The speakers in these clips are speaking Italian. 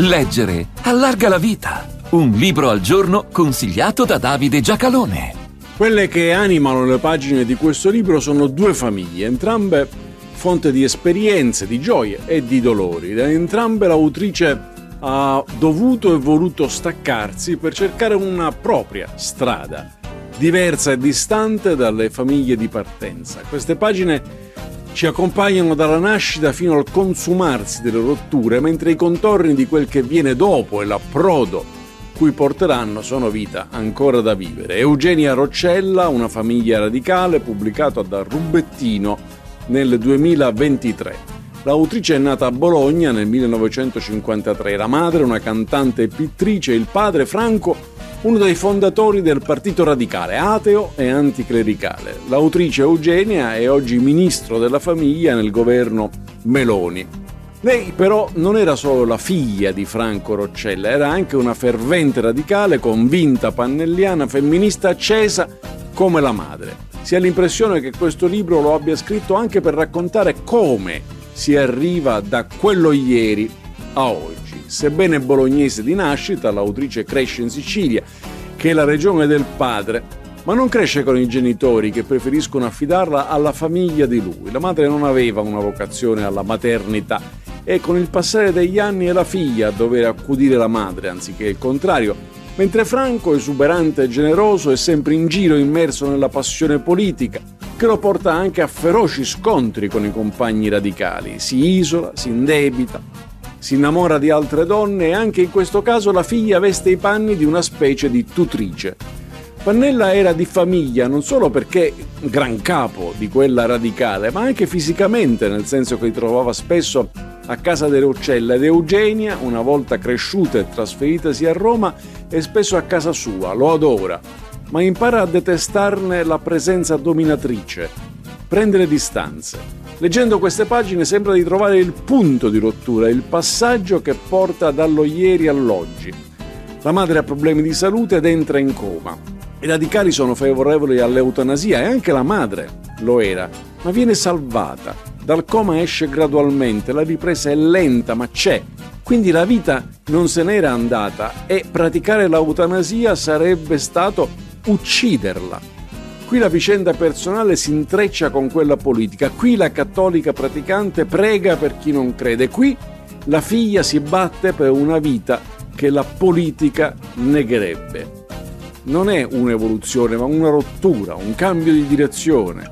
Leggere allarga la vita. Un libro al giorno consigliato da Davide Giacalone. Quelle che animano le pagine di questo libro sono due famiglie, entrambe fonte di esperienze, di gioie e di dolori. Da entrambe l'autrice ha dovuto e voluto staccarsi per cercare una propria strada, diversa e distante dalle famiglie di partenza. Queste pagine ci accompagnano dalla nascita fino al consumarsi delle rotture, mentre i contorni di quel che viene dopo e l'approdo cui porteranno sono vita ancora da vivere. Eugenia Roccella, una famiglia radicale, pubblicato da Rubettino nel 2023. L'autrice è nata a Bologna nel 1953, la madre una cantante e pittrice, il padre Franco uno dei fondatori del Partito Radicale, ateo e anticlericale. L'autrice Eugenia è oggi ministro della famiglia nel governo Meloni. Lei però non era solo la figlia di Franco Roccella, era anche una fervente radicale, convinta pannelliana, femminista accesa come la madre. Si ha l'impressione che questo libro lo abbia scritto anche per raccontare come si arriva da quello ieri a oggi. Sebbene bolognese di nascita, l'autrice cresce in Sicilia, che è la regione del padre, ma non cresce con i genitori che preferiscono affidarla alla famiglia di lui. La madre non aveva una vocazione alla maternità e con il passare degli anni è la figlia a dover accudire la madre anziché il contrario, mentre Franco, esuberante e generoso, è sempre in giro immerso nella passione politica, che lo porta anche a feroci scontri con i compagni radicali. Si isola, si indebita, si innamora di altre donne e anche in questo caso la figlia veste i panni di una specie di tutrice. Pannella era di famiglia non solo perché gran capo di quella radicale, ma anche fisicamente, nel senso che li trovava spesso a casa delle uccelle ed Eugenia, una volta cresciuta e trasferitasi a Roma, è spesso a casa sua, lo adora, ma impara a detestarne la presenza dominatrice, prende le distanze. Leggendo queste pagine sembra di trovare il punto di rottura, il passaggio che porta dallo ieri all'oggi. La madre ha problemi di salute ed entra in coma. I radicali sono favorevoli all'eutanasia e anche la madre lo era, ma viene salvata. Dal coma esce gradualmente, la ripresa è lenta ma c'è. Quindi la vita non se n'era andata e praticare l'eutanasia sarebbe stato ucciderla. Qui la vicenda personale si intreccia con quella politica, qui la cattolica praticante prega per chi non crede, qui la figlia si batte per una vita che la politica negherebbe. Non è un'evoluzione, ma una rottura, un cambio di direzione.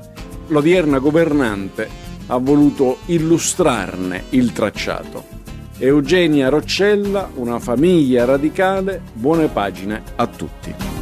L'odierna governante ha voluto illustrarne il tracciato. Eugenia Roccella, una famiglia radicale, buone pagine a tutti.